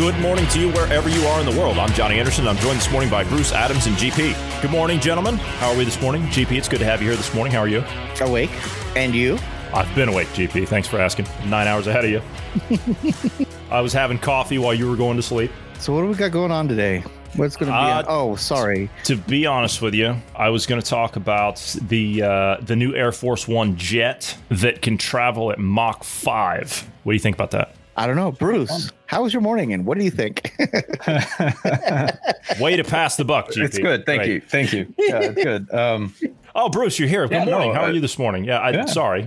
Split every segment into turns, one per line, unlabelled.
Good morning to you wherever you are in the world. I'm Johnny Anderson. I'm joined this morning by Bruce Adams and GP. Good morning, gentlemen. How are we this morning? GP, it's good to have you here this morning. How are you?
Awake. And you?
I've been awake, GP. Thanks for asking. Nine hours ahead of you. I was having coffee while you were going to sleep.
So what do we got going on today? What's going to be?
Uh,
oh, sorry.
To be honest with you, I was going to talk about the uh, the new Air Force One jet that can travel at Mach five. What do you think about that?
I don't know, Bruce. How was your morning, and what do you think?
Way to pass the buck, GP.
It's good. Thank
Great.
you. Thank you. Yeah, it's good. Um,
Oh, Bruce, you're here. Good
Yeah, no,
morning. How are
uh,
you this morning? Yeah, I,
yeah.
sorry.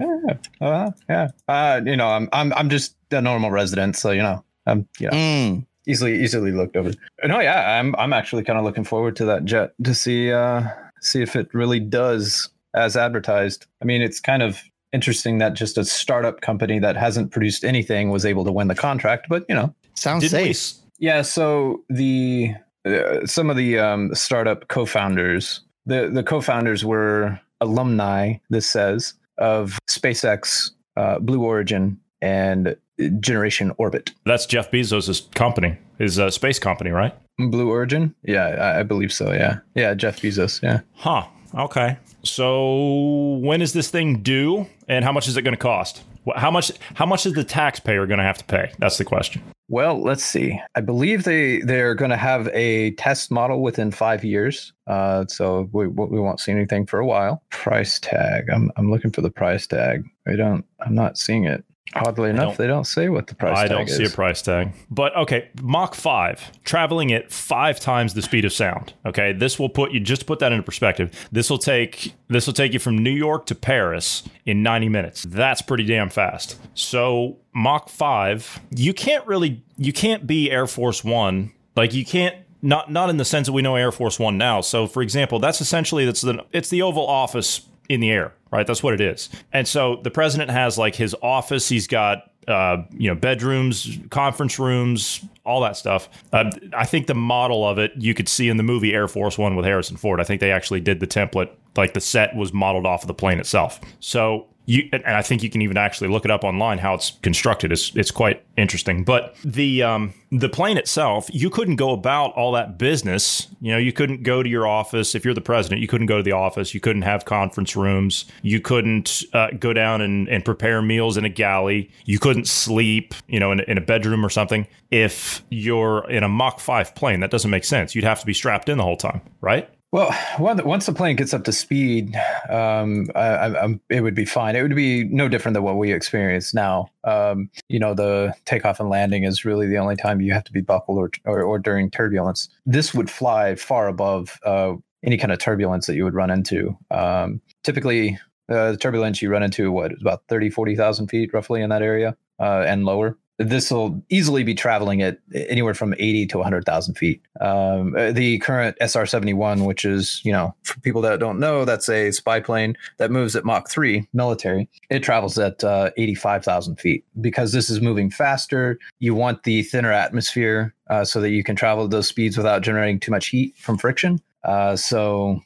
uh, yeah. Uh, you know, I'm I'm I'm just a normal resident, so you know, I'm you know
Mm,
easily easily looked over. No, yeah, I'm I'm actually kind of looking forward to that jet to see uh see if it really does as advertised. I mean, it's kind of interesting that just a startup company that hasn't produced anything was able to win the contract, but you know,
sounds
Didn't we
safe.
Yeah, so the uh, some of the um, startup co-founders, the the co-founders were alumni. This says of SpaceX, uh, Blue Origin, and Generation Orbit.
That's Jeff Bezos' company, his uh, space company, right?
Blue Origin, yeah, I, I believe so. Yeah, yeah, Jeff Bezos. Yeah.
Huh. Okay. So when is this thing due, and how much is it going to cost? How much? How much is the taxpayer going to have to pay? That's the question.
Well, let's see. I believe they they're going to have a test model within five years. Uh, so we we won't see anything for a while. Price tag. I'm I'm looking for the price tag. I don't. I'm not seeing it. Oddly
don't-
enough, they don't say what the price
I don't
is.
see a price tag. But okay, Mach 5, traveling at five times the speed of sound. Okay, this will put you just to put that into perspective. This will take this will take you from New York to Paris in 90 minutes. That's pretty damn fast. So Mach 5, you can't really you can't be Air Force 1. Like you can't not not in the sense that we know Air Force 1 now. So for example, that's essentially that's the it's the Oval Office in the air, right? That's what it is. And so the president has like his office. He's got uh, you know bedrooms, conference rooms, all that stuff. Uh, I think the model of it you could see in the movie Air Force One with Harrison Ford. I think they actually did the template, like the set was modeled off of the plane itself. So you and I think you can even actually look it up online how it's constructed. It's it's quite interesting. But the um, the plane itself, you couldn't go about all that business. You know, you couldn't go to your office if you're the president. You couldn't go to the office. You couldn't have conference rooms. You couldn't uh, go down and, and prepare meals in a galley. You couldn't sleep, you know, in, in a bedroom or something. If you're in a Mach five plane, that doesn't make sense. You'd have to be strapped in the whole time, right?
Well, once the plane gets up to speed, um, I, I, it would be fine. It would be no different than what we experience now. Um, you know, the takeoff and landing is really the only time you have to be buckled or, or, or during turbulence. This would fly far above uh, any kind of turbulence that you would run into. Um, typically, uh, the turbulence you run into, what, about 30, 40,000 feet roughly in that area uh, and lower this will easily be traveling at anywhere from 80 to 100,000 feet. Um, uh, the current SR 71, which is, you know, for people that don't know, that's a spy plane that moves at Mach 3 military. It travels at uh, 85,000 feet. Because this is moving faster, you want the thinner atmosphere uh, so that you can travel at those speeds without generating too much heat from friction. Uh, so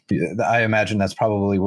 I imagine that's probably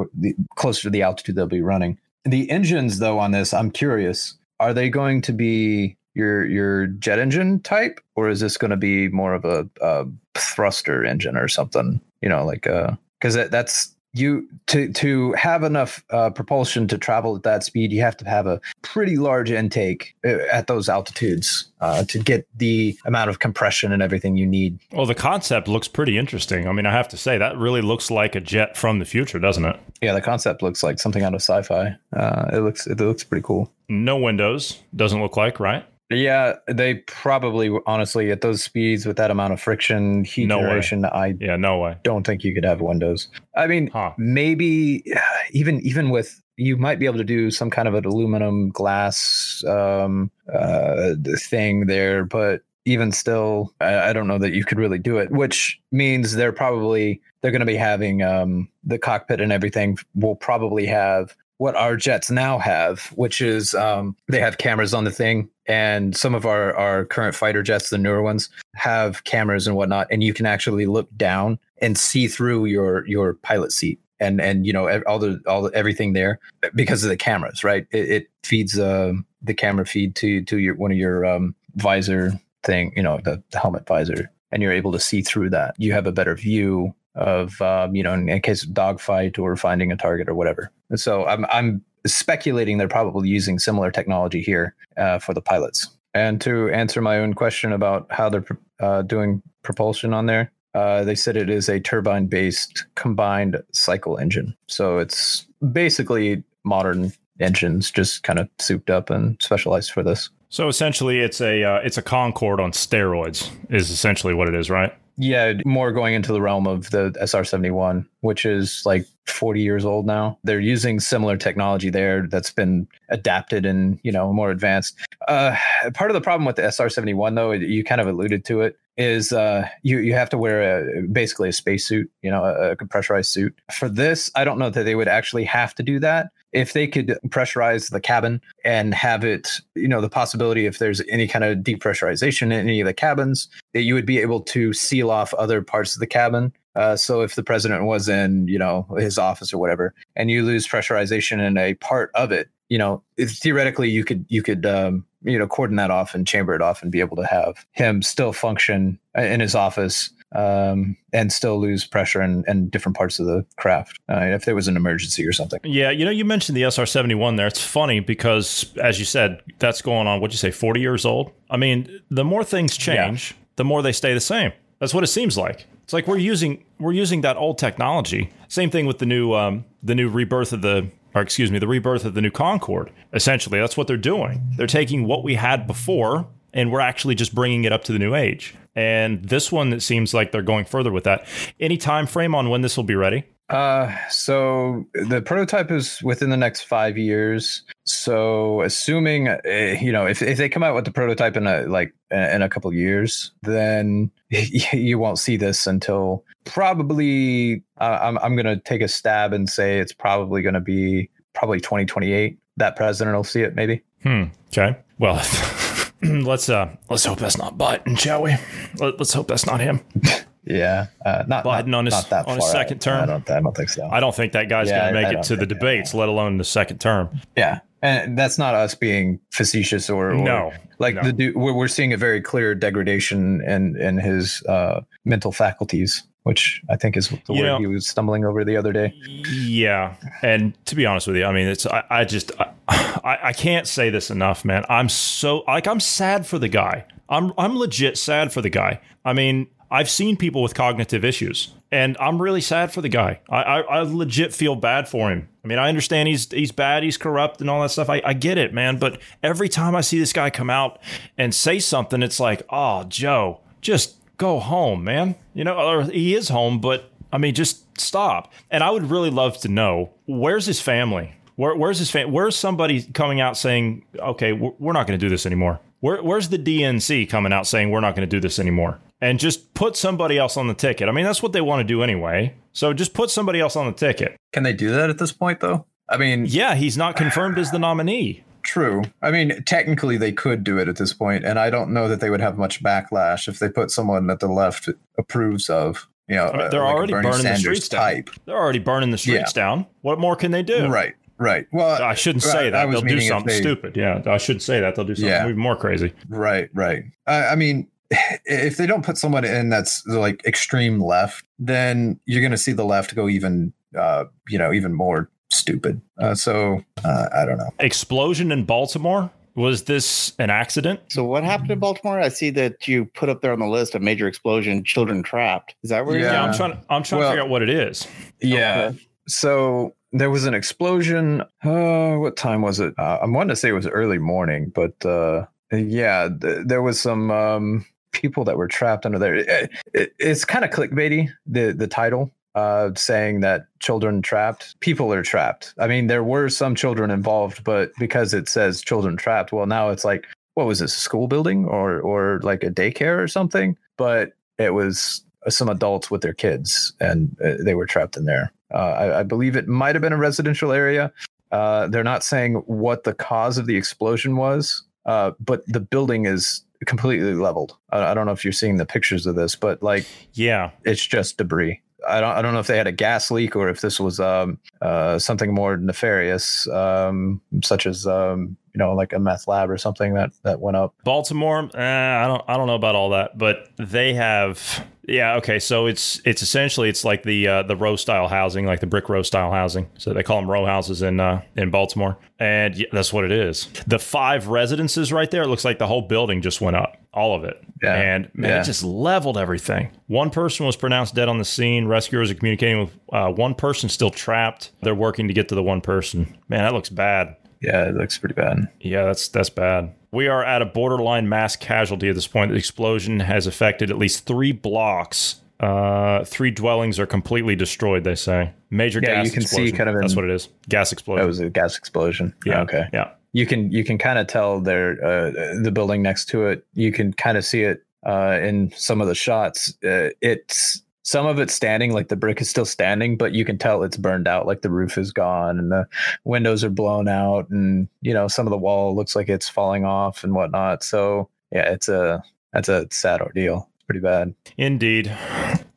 closer to the altitude they'll be running. The engines, though, on this, I'm curious. Are they going to be your your jet engine type, or is this going to be more of a, a thruster engine or something? You know, like because that, that's you to to have enough uh, propulsion to travel at that speed, you have to have a pretty large intake uh, at those altitudes uh, to get the amount of compression and everything you need.
Well, the concept looks pretty interesting. I mean, I have to say that really looks like a jet from the future, doesn't it?
Yeah, the concept looks like something out of sci-fi. Uh, it looks it looks pretty cool.
No windows, doesn't look like, right?
Yeah, they probably honestly at those speeds with that amount of friction, heat
No way.
generation, I
Yeah, no way.
don't think you could have windows. I mean,
Huh.
maybe even even with you might be able to do some kind of an aluminum glass um, uh, thing there, but even still, I, I, don't know that you could really do it. Which means they're probably they're going to be having um, the cockpit and everything will probably have what our jets now have, which is um, they have cameras on the thing, and some of our our current fighter jets, the newer ones, have cameras and whatnot, and you can actually look down and see through your your pilot seat and and you know all the all the, everything there because of the cameras, right? It, it feeds uh, the camera feed to to your one of your um, visor thing, you know, the, the helmet visor, and you're able to see through that. You have a better view of um, you know in, in, case of dogfight or finding a target or whatever. So I'm I'm speculating they're probably using similar technology here uh, for the pilots. And to answer my own question about how they're uh, doing propulsion on there, uh, they said it is a turbine based combined cycle engine. So it's basically modern engines, just kind of souped up and specialized for this.
So essentially, it's a uh, it's a Concorde on steroids. Is essentially what it is, right?
Yeah, more going into the realm of the SR 71, which is like 40 years old now. They're using similar technology there that's been adapted and, you know, more advanced. Uh, part of the problem with the SR 71, though, you kind of alluded to it, is uh, you you have to wear a, basically a spacesuit, you know, a, a pressurized suit. For this, I don't know that they would actually have to do that if they could pressurize the cabin and have it, you know, the possibility if there's any kind of depressurization in any of the cabins, that you would be able to seal off other parts of the cabin. Uh, so if the president was in, you know, his office or whatever, and you lose pressurization in a part of it, you know, theoretically you could you could um, you know cordon that off and chamber it off and be able to have him still function in his office um, and still lose pressure in, in different parts of the craft uh, if there was an emergency or something.
Yeah, you know, you mentioned the SR 71 there. It's funny because, as you said, that's going on, what'd you say, 40 years old? I mean, the more things change, yeah. the more they stay the same. That's what it seems like. It's like we're using we're using that old technology. Same thing with the new um, the new rebirth of the or excuse me, the rebirth of the new Concorde. Essentially, that's what they're doing. They're taking what we had before and we're actually just bringing it up to the new age. And this one, it seems like they're going further with that. Any time frame on when this will be ready?
Uh, so the prototype is within the next five years. So assuming, uh, you know, if, if they come out with the prototype in a like in a couple years, then you won't see this until probably. Uh, I'm I'm gonna take a stab and say it's probably gonna be probably 2028. That president will see it, maybe.
Hmm. Okay. Well. let's uh let's hope that's not Biden, shall we? Let, us hope that's not him.
yeah, uh, not
Biden
not,
on his on his second term.
I don't, I don't think so.
I don't think that guy's yeah, going to make it to the debates, let alone the second term.
Yeah, and that's not us being facetious or, or
no,
like
no.
the dude. We're, we're seeing a very clear degradation in in his uh, mental faculties which I think is the you word know, he was stumbling over the other day.
Yeah, and to be honest with you, I mean, it's I, I just I, I can't say this enough, man. I'm so like I'm sad for the guy. I'm I'm legit sad for the guy. I mean, I've seen people with cognitive issues, and I'm really sad for the guy. I, I, I, legit feel bad for him. I mean, I understand he's he's bad, he's corrupt, and all that stuff. I, I get it, man. But every time I see this guy come out and say something, it's like, oh, Joe, just go home, man. You know, or he is home, but I mean, just stop. And I would really love to know where's his family. Where, where's his family? Where's somebody coming out saying, okay, we're not going to do this anymore? Where, where's the DNC coming out saying we're not going to do this anymore? And just put somebody else on the ticket. I mean, that's what they want to do anyway. So just put somebody else on the ticket.
Can they do that at this point, though? I mean,
yeah, he's not confirmed as the nominee.
True. I mean, technically they could do it at this point, and I don't know that they would have much backlash if they put someone that the left approves of. You know, I
mean, they're
like
already burning Sanders the streets type. down. They're already burning the streets yeah. down. What more can they do?
Right. Right. Well,
I shouldn't say that. They'll do something they, stupid. Yeah, I should say that. They'll do something yeah. even more crazy.
Right. Right. I, I mean, if they don't put someone in that's like extreme left, then you're going to see the left go even, uh, you know, even more stupid. Uh, so uh, I don't know.
Explosion in Baltimore. Was this an accident?
So what happened in Baltimore? I see that you put up there on the list a major explosion, children trapped. Is that where?
Yeah, yeah I'm trying. I'm trying well, to figure out what it is.
Yeah. Okay. So there was an explosion. Uh, what time was it? Uh, I'm wanting to say it was early morning, but uh, yeah, th- there was some um, people that were trapped under there. It, it, it's kind of clickbaity the the title uh, saying that children trapped, people are trapped. I mean, there were some children involved, but because it says children trapped, well, now it's like, what was this, a school building or or like a daycare or something? But it was some adults with their kids, and uh, they were trapped in there. Uh, I, I believe it might have been a residential area. Uh, they're not saying what the cause of the explosion was, uh, but the building is completely leveled. I, I don't know if you're seeing the pictures of this, but like,
Yeah.
it's just debris. I don't I don't know if they had a gas leak or if this was um, uh, something more nefarious, um, such as um, you know like a meth lab or something that that went up.
Baltimore, eh, I don't I don't know about all that, but they have yeah, okay. So it's it's essentially it's like the uh, the row style housing, like the brick row style housing. So they call them row houses in uh, in Baltimore, and yeah, that's what it is. The five residences right there. It looks like the whole building just went up, all of it,
Yeah.
and man,
Yeah.
it just leveled everything. One person was pronounced dead on the scene. Rescuers are communicating with uh, one person still trapped. They're working to get to the one person. Man, that looks bad.
Yeah, it looks pretty bad.
Yeah, that's that's bad. We are at a borderline mass casualty at this point. The explosion has affected at least three blocks. Uh, three dwellings are completely destroyed. They say major
Yeah,
gas.
you can see kind of
that's what it is. Gas explosion.
That was a gas explosion.
yeah.
Okay.
Yeah.
You can you can kind of tell there uh, the building next to it. You can kind of see it uh, in some of the shots. Uh, it's some of it's standing, like the brick is still standing, but you can tell it's burned out, like the roof is gone and the windows are blown out, and you know some of the wall looks like it's falling off and whatnot. So yeah, it's a that's a sad ordeal. Pretty bad.
Indeed.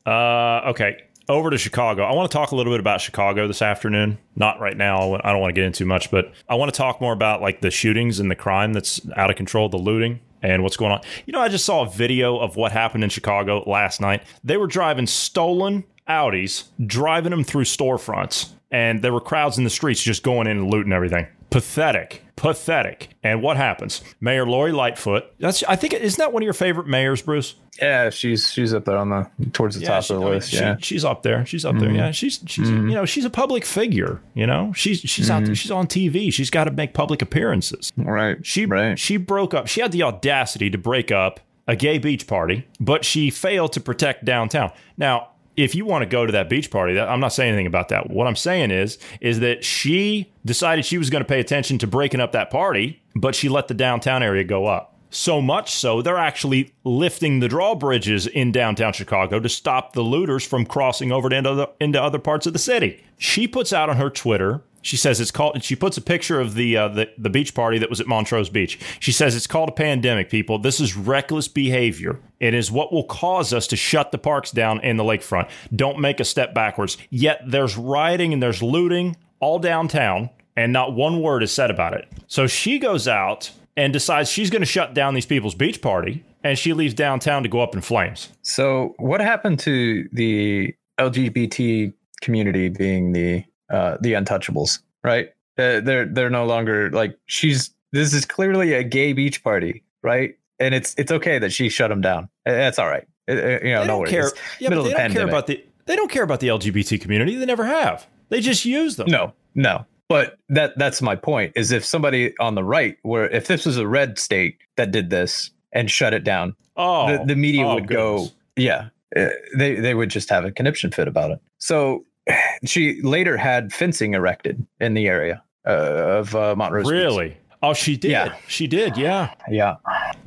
Uh, okay. Over to Chicago. I want to talk a little bit about Chicago this afternoon. Not right now. I don't want to get into much, but I want to talk more about like the shootings and the crime that's out of control, the looting and what's going on. You know, I just saw a video of what happened in Chicago last night. They were driving stolen Audis, driving them through storefronts, and there were crowds in the streets just going in and looting everything. Pathetic. Pathetic. And what happens? Mayor Lori Lightfoot. That's I think isn't that one of your favorite mayors, Bruce?
Yeah, she's she's up there on the towards the top
she-
of the list.
she-
yeah.
she's up there. She's up there. Mm-hmm. Yeah, she's she's mm-hmm. you know she's a public figure. You know, she's she's out there. She's on TV. She's got to make public appearances.
Right.
She
right.
she broke up. She had the audacity to break up a gay beach party, but she failed to protect downtown. Now, if you want to go to that beach party, I'm not saying anything about that. What I'm saying is is that she decided she was going to pay attention to breaking up that party, but she let the downtown area go up. So much so, they're actually lifting the drawbridges in downtown Chicago to stop the looters from crossing over to into into other parts of the city. She puts out on her Twitter she says it's called. And she puts a picture of the, uh, the the beach party that was at Montrose Beach. She says it's called a pandemic. People, this is reckless behavior. It is what will cause us to shut the parks down in the lakefront. Don't make a step backwards. Yet there's rioting and there's looting all downtown, and not one word is said about it. So she goes out and decides she's going to shut down these people's beach party, and she leaves downtown to go up in flames.
So, what happened to the LGBT community being the uh, the untouchables? Right? Uh, they're they're no longer like she's. This is clearly a gay beach party, right? And it's it's okay that she shut them down. Uh, That's all right. Uh, uh, you know,
they
no
don't
worries.
care. Yeah, but
middle
they
of
don't care about the. They don't care about the LGBT community. They never have. They just use them.
No, no. But that that's my point. Is if somebody on the right, where if this was a red state that did this and shut it down,
Oh,
the, the media
oh,
would
goodness.
go, yeah, they they would just have a conniption fit about it. So she later had fencing erected in the area uh, of uh, Montrose. Beach.
Really? Oh, she did.
Yeah.
She did. Yeah.
Yeah.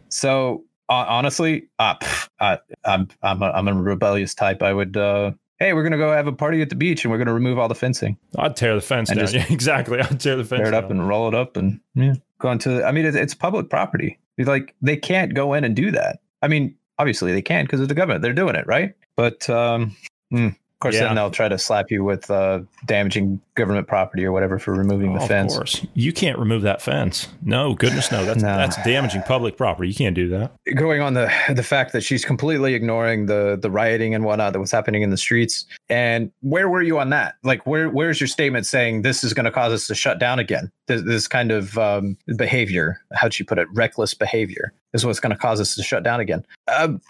So uh, honestly, uh, I, I'm I'm a, I'm a rebellious type. I would. Uh, hey, we're gonna go have a party at the beach, and we're gonna remove all the fencing,
I'd tear the fence
And
down.
just
Yeah, exactly. I'd tear the fence
tear it
down.
up, and roll it up, and yeah, go into. I mean, it's, it's public property. Like they can't go in and do that. I mean, obviously they can because of the government. They're doing it, right? But um, hmm, of course,
Yeah.
then they'll try to slap you with uh, damaging government property or whatever for removing
Oh,
the
of course. You can't remove that fence. No, goodness no. That's
No.
that's damaging public property. You can't do that.
going on the the fact that she's completely ignoring the the rioting and whatnot that was happening in the streets. And where were you on that? Like, where where's your statement saying this is going to cause us to shut down again? This, this kind of um, behavior, how'd she put it? Reckless behavior is what's going to cause us to shut down again. Um,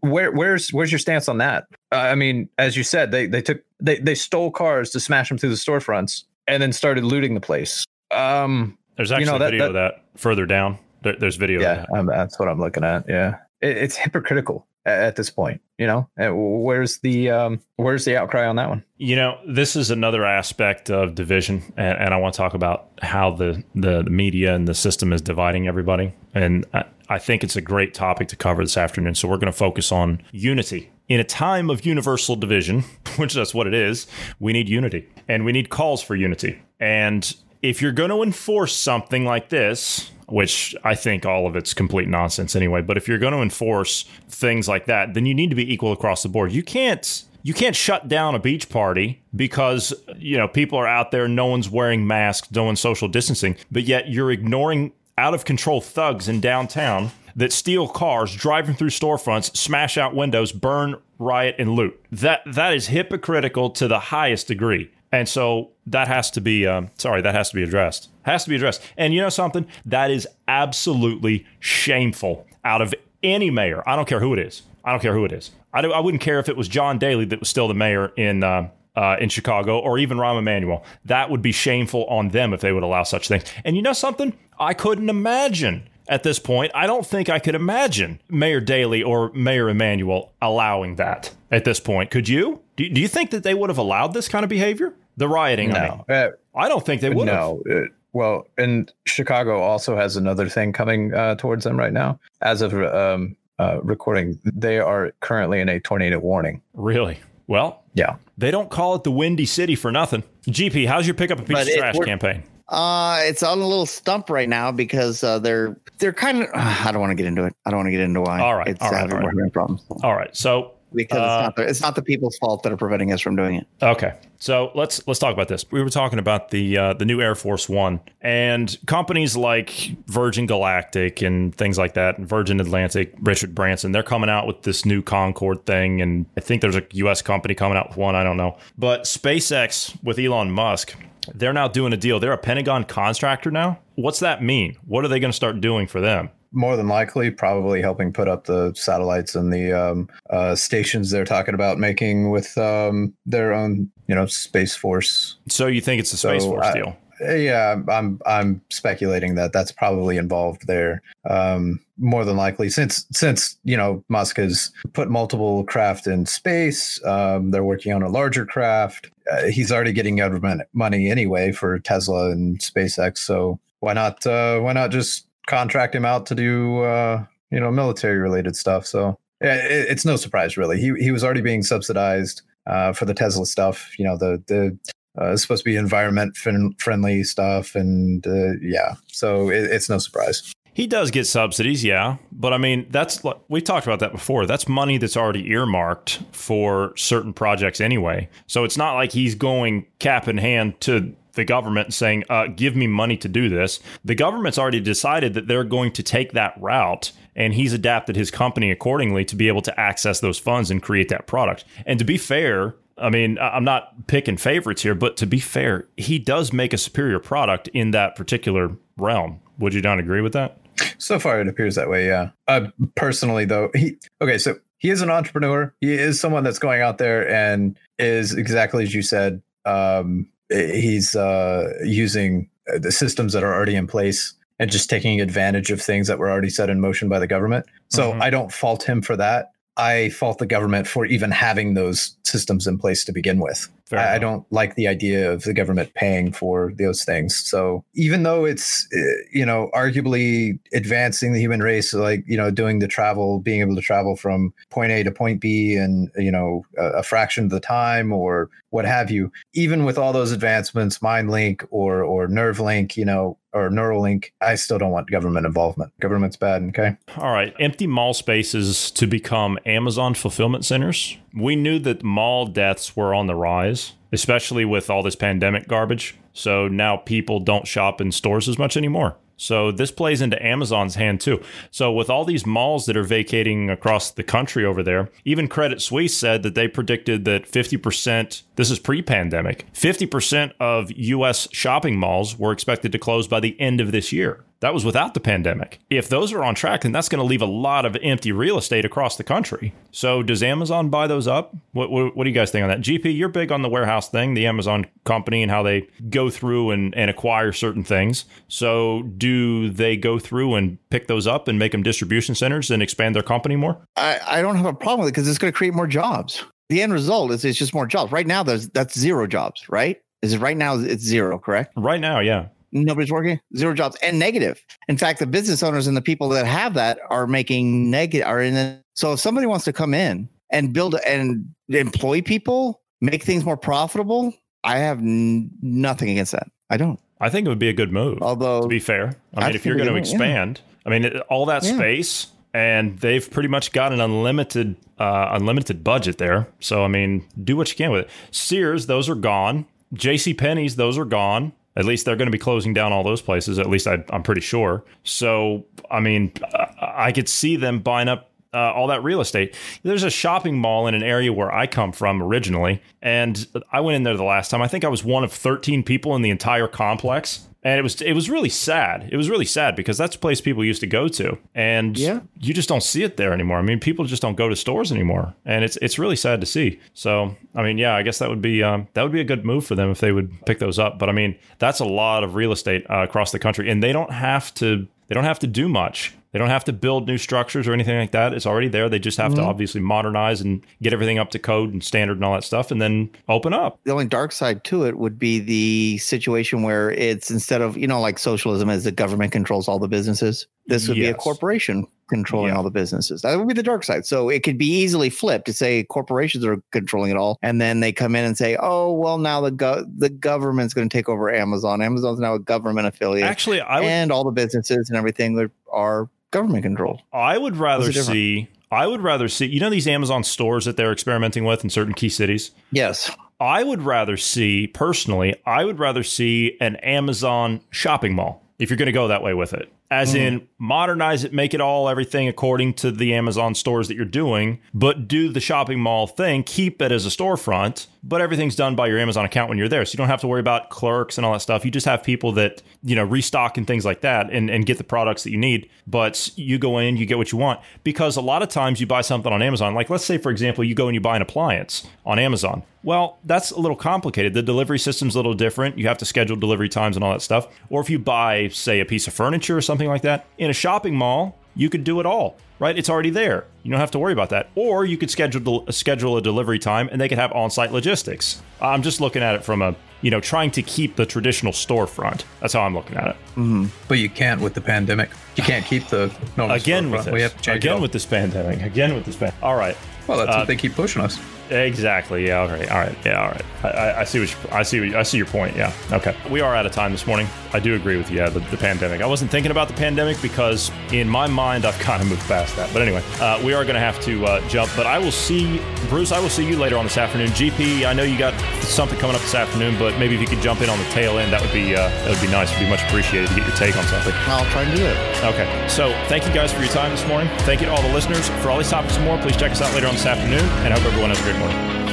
where where's where's your stance on that? Uh, I mean, as you said, they they took they they stole cars to smash them through the storefronts and then started looting the place. Um,
There's
You
actually
know,
a
that-
video of that further down. There, there's video
yeah,
of that.
um, that's what I'm looking at. Yeah, it, it's hypocritical. at, at this point. You know, Uh, where's the um, where's the outcry on that one?
You know, this is another aspect of division, and, and I want to talk about how the, the, the media and the system is dividing everybody. And I, I think it's a great topic to cover this afternoon. So we're going to focus on unity. In a time of universal division, which that's what it is, we need unity and we need calls for unity. And if you're going to enforce something like this, which I think all of it's complete nonsense anyway, but if you're going to enforce things like that, then you need to be equal across the board. You can't you can't shut down a beach party because you know people are out there no one's wearing masks no one's social distancing but yet you're ignoring out of control thugs in downtown that steal cars driving through storefronts smash out windows burn riot and loot. That that is hypocritical to the highest degree. And so that has to be um, sorry that has to be addressed. Has to be addressed. And you know something? That is absolutely shameful out of any mayor. I don't care who it is. I don't care who it is. I, do, I wouldn't care if it was john daly that was still the mayor in uh, uh, in Chicago or even Rahm Emanuel. That would be shameful on them if they would allow such things. And you know something? I couldn't imagine at this point. I don't think I could imagine Mayor Daley or Mayor Emanuel allowing that at this point. Could you? Do, do you think that they would have allowed this kind of behavior? The rioting, I mean.
No, uh,
I don't think they would have.
no. Uh, well, and Chicago also has another thing coming uh, towards them right now. As of um, uh, recording, they are currently in a tornado warning.
Really? Well,
Yeah.
they don't call it the Windy City for nothing. GP, how's your pick up a piece
But
of
it-
trash campaign?
Uh, it's on a little stump right now because uh, they're they're kind of. I don't want to get into it. I don't want to get into why.
All right,
it's
all right,
having
all right.
problems
All right. So
because
Uh,
it's not the, it's not the people's fault that are preventing us from doing it.
Okay, so let's let's talk about this. We were talking about the uh, the new Air Force One and companies like Virgin Galactic and things like that, and Virgin Atlantic, Richard Branson. They're coming out with this new Concorde thing, and I think there's a U.S. company coming out with one. I don't know, but SpaceX with Elon Musk. They're now doing a deal. They're a Pentagon contractor now. What's that mean? What are they going to start doing for them?
More than likely, probably helping put up the satellites and the um, uh, stations they're talking about making with um, their own, you know, space force.
So you think it's a Space
So,
Force
I-
deal?
Yeah, I'm I'm speculating that that's probably involved there. Um, more than likely, since since you know Musk has put multiple craft in space, um, they're working on a larger craft. Uh, he's already getting government money anyway for Tesla and SpaceX. So why not uh, why not just contract him out to do uh, you know military related stuff? So yeah, it, it's no surprise really. He he was already being subsidized uh, for the Tesla stuff. You know the the uh, it's supposed to be environment fin- friendly stuff, and uh, yeah, so it, it's no surprise.
He does get subsidies, yeah, but I mean that's we talked about that before. That's money that's already earmarked for certain projects anyway. So it's not like he's going cap in hand to the government saying, uh, "Give me money to do this." The government's already decided that they're going to take that route, and he's adapted his company accordingly to be able to access those funds and create that product. And to be fair. I mean, I'm not picking favorites here, but to be fair, he does make a superior product in that particular realm. Would you not agree with that?
So far, it appears that way. Yeah. Uh, personally, though, he okay. So he is an entrepreneur. He is someone that's going out there and is exactly as you said. Um, he's uh, using uh, the systems that are already in place and just taking advantage of things that were already set in motion by the government. So
Mhm.
I don't fault him for that. I fault the government for even having those systems in place to begin with. I, I don't like the idea of the government paying for those things. So even though it's uh, you know arguably advancing the human race, like you know doing the travel, being able to travel from point A to point B, and you know a, a fraction of the time or what have you, even with all those advancements, MindLink or or NerveLink, you know, or Neuralink, I still don't want government involvement. Government's bad. Okay.
All right. Empty mall spaces to become Amazon fulfillment centers. We knew that mall deaths were on the rise, especially with all this pandemic garbage. So now people don't shop in stores as much anymore. So this plays into Amazon's hand too. So with all these malls that are vacating across the country over there, even Credit Suisse said that they predicted that 50%, this is pre-pandemic, 50% of US shopping malls were expected to close by the end of this year. That was without the pandemic. If those are on track, then that's going to leave a lot of empty real estate across the country. So, does Amazon buy those up? What, what, what do you guys think on that? GP, you're big on the warehouse thing, the Amazon company, and how they go through and, and acquire certain things. So, do they go through and pick those up and make them distribution centers and expand their company more?
I, I don't have a problem with it because it's going to create more jobs. The end result is it's just more jobs. Right now, there's that's zero jobs, right? Is it right now? It's zero, correct?
Right now, yeah.
Nobody's working, zero jobs, and negative. In fact, the business owners and the people that have that are making negative. Are in. The, so if somebody wants to come in and build and employ people, make things more profitable, I have n- nothing against that. I don't.
I think it would be a good move.
Although,
to be fair, I mean, if you're going to
would, yeah.
expand, I mean, all that
Yeah.
space, and they've pretty much got an unlimited, uh, unlimited budget there. So, I mean, do what you can with it. Sears, those are gone. J.C. Penney's, those are gone. At least they're going to be closing down all those places. At least I, I'm pretty sure. So, I mean, I could see them buying up uh, all that real estate. There's a shopping mall in an area where I come from originally, and I went in there the last time. I think I was one of 13 people in the entire complex, and it was it was really sad. It was really sad because that's a place people used to go to, and
Yeah.
you just don't see it there anymore. I mean, people just don't go to stores anymore, and it's it's really sad to see. So, I mean, yeah, I guess that would be um, that would be a good move for them if they would pick those up. But I mean, that's a lot of real estate uh, across the country, and they don't have to they don't have to do much. They don't have to build new structures or anything like that. It's already there. They just have to mm-hmm. obviously modernize and get everything up to code and standard and all that stuff, and then open up.
the only dark side to it would be the situation where it's instead of you know like socialism as the government controls all the businesses this would be a corporation controlling
Yeah.
all the businesses that would be the dark side so it could be easily flipped to say corporations are controlling it all and then they come in and say oh well now the go- the government's going to take over amazon amazon's now a government affiliate
Actually, I would
and all the businesses and everything are government controlled
I would rather
Those are different.
see. I would rather see. You know these Amazon stores that they're experimenting with in certain key cities.
yes
I would rather see personally. I would rather see an Amazon shopping mall if you're going to go that way with it. As mm. in modernize it, make it all everything according to the Amazon stores that you're doing, but do the shopping mall thing, keep it as a storefront, but everything's done by your Amazon account when you're there. So you don't have to worry about clerks and all that stuff. You just have people that, you know, restock and things like that and, and get the products that you need. But you go in, you get what you want. Because a lot of times you buy something on Amazon, like let's say, for example, you go and you buy an appliance on Amazon. Well, that's a little complicated. The delivery system's a little different. You have to schedule delivery times and all that stuff. Or if you buy, say, a piece of furniture or something like that, in a shopping mall, you could do it all, right? It's already there. You don't have to worry about that. Or you could schedule uh, schedule a delivery time and they could have on-site logistics. I'm just looking at it from a, you know, trying to keep the traditional storefront. That's how I'm looking at it. Mm-hmm.
But you can't with the pandemic. You can't keep the normal
Again
storefront.
with
We
this.
have to change
Again with this pandemic. Again with this pandemic. All right.
Well, that's
uh,
what they keep pushing us.
Exactly. Yeah. All right. All right. Yeah. All right. I, I, I see what you, I see. What you, I see your point. Yeah. Okay. We are out of time this morning. I do agree with you. Yeah. The, the pandemic. I wasn't thinking about the pandemic because in my mind I've kind of moved past that. But anyway, uh, we are going to have to uh, jump. But I will see Bruce. I will see you later on this afternoon. GP. I know you got something coming up this afternoon, but maybe if you could jump in on the tail end, that would be uh, that would be nice. It'd be much appreciated to get your take on something.
i'll try and do it
Okay. So thank you guys for your time this morning. Thank you to all the listeners. For all these topics and more, please check us out later on this afternoon. And hope everyone has a great morning.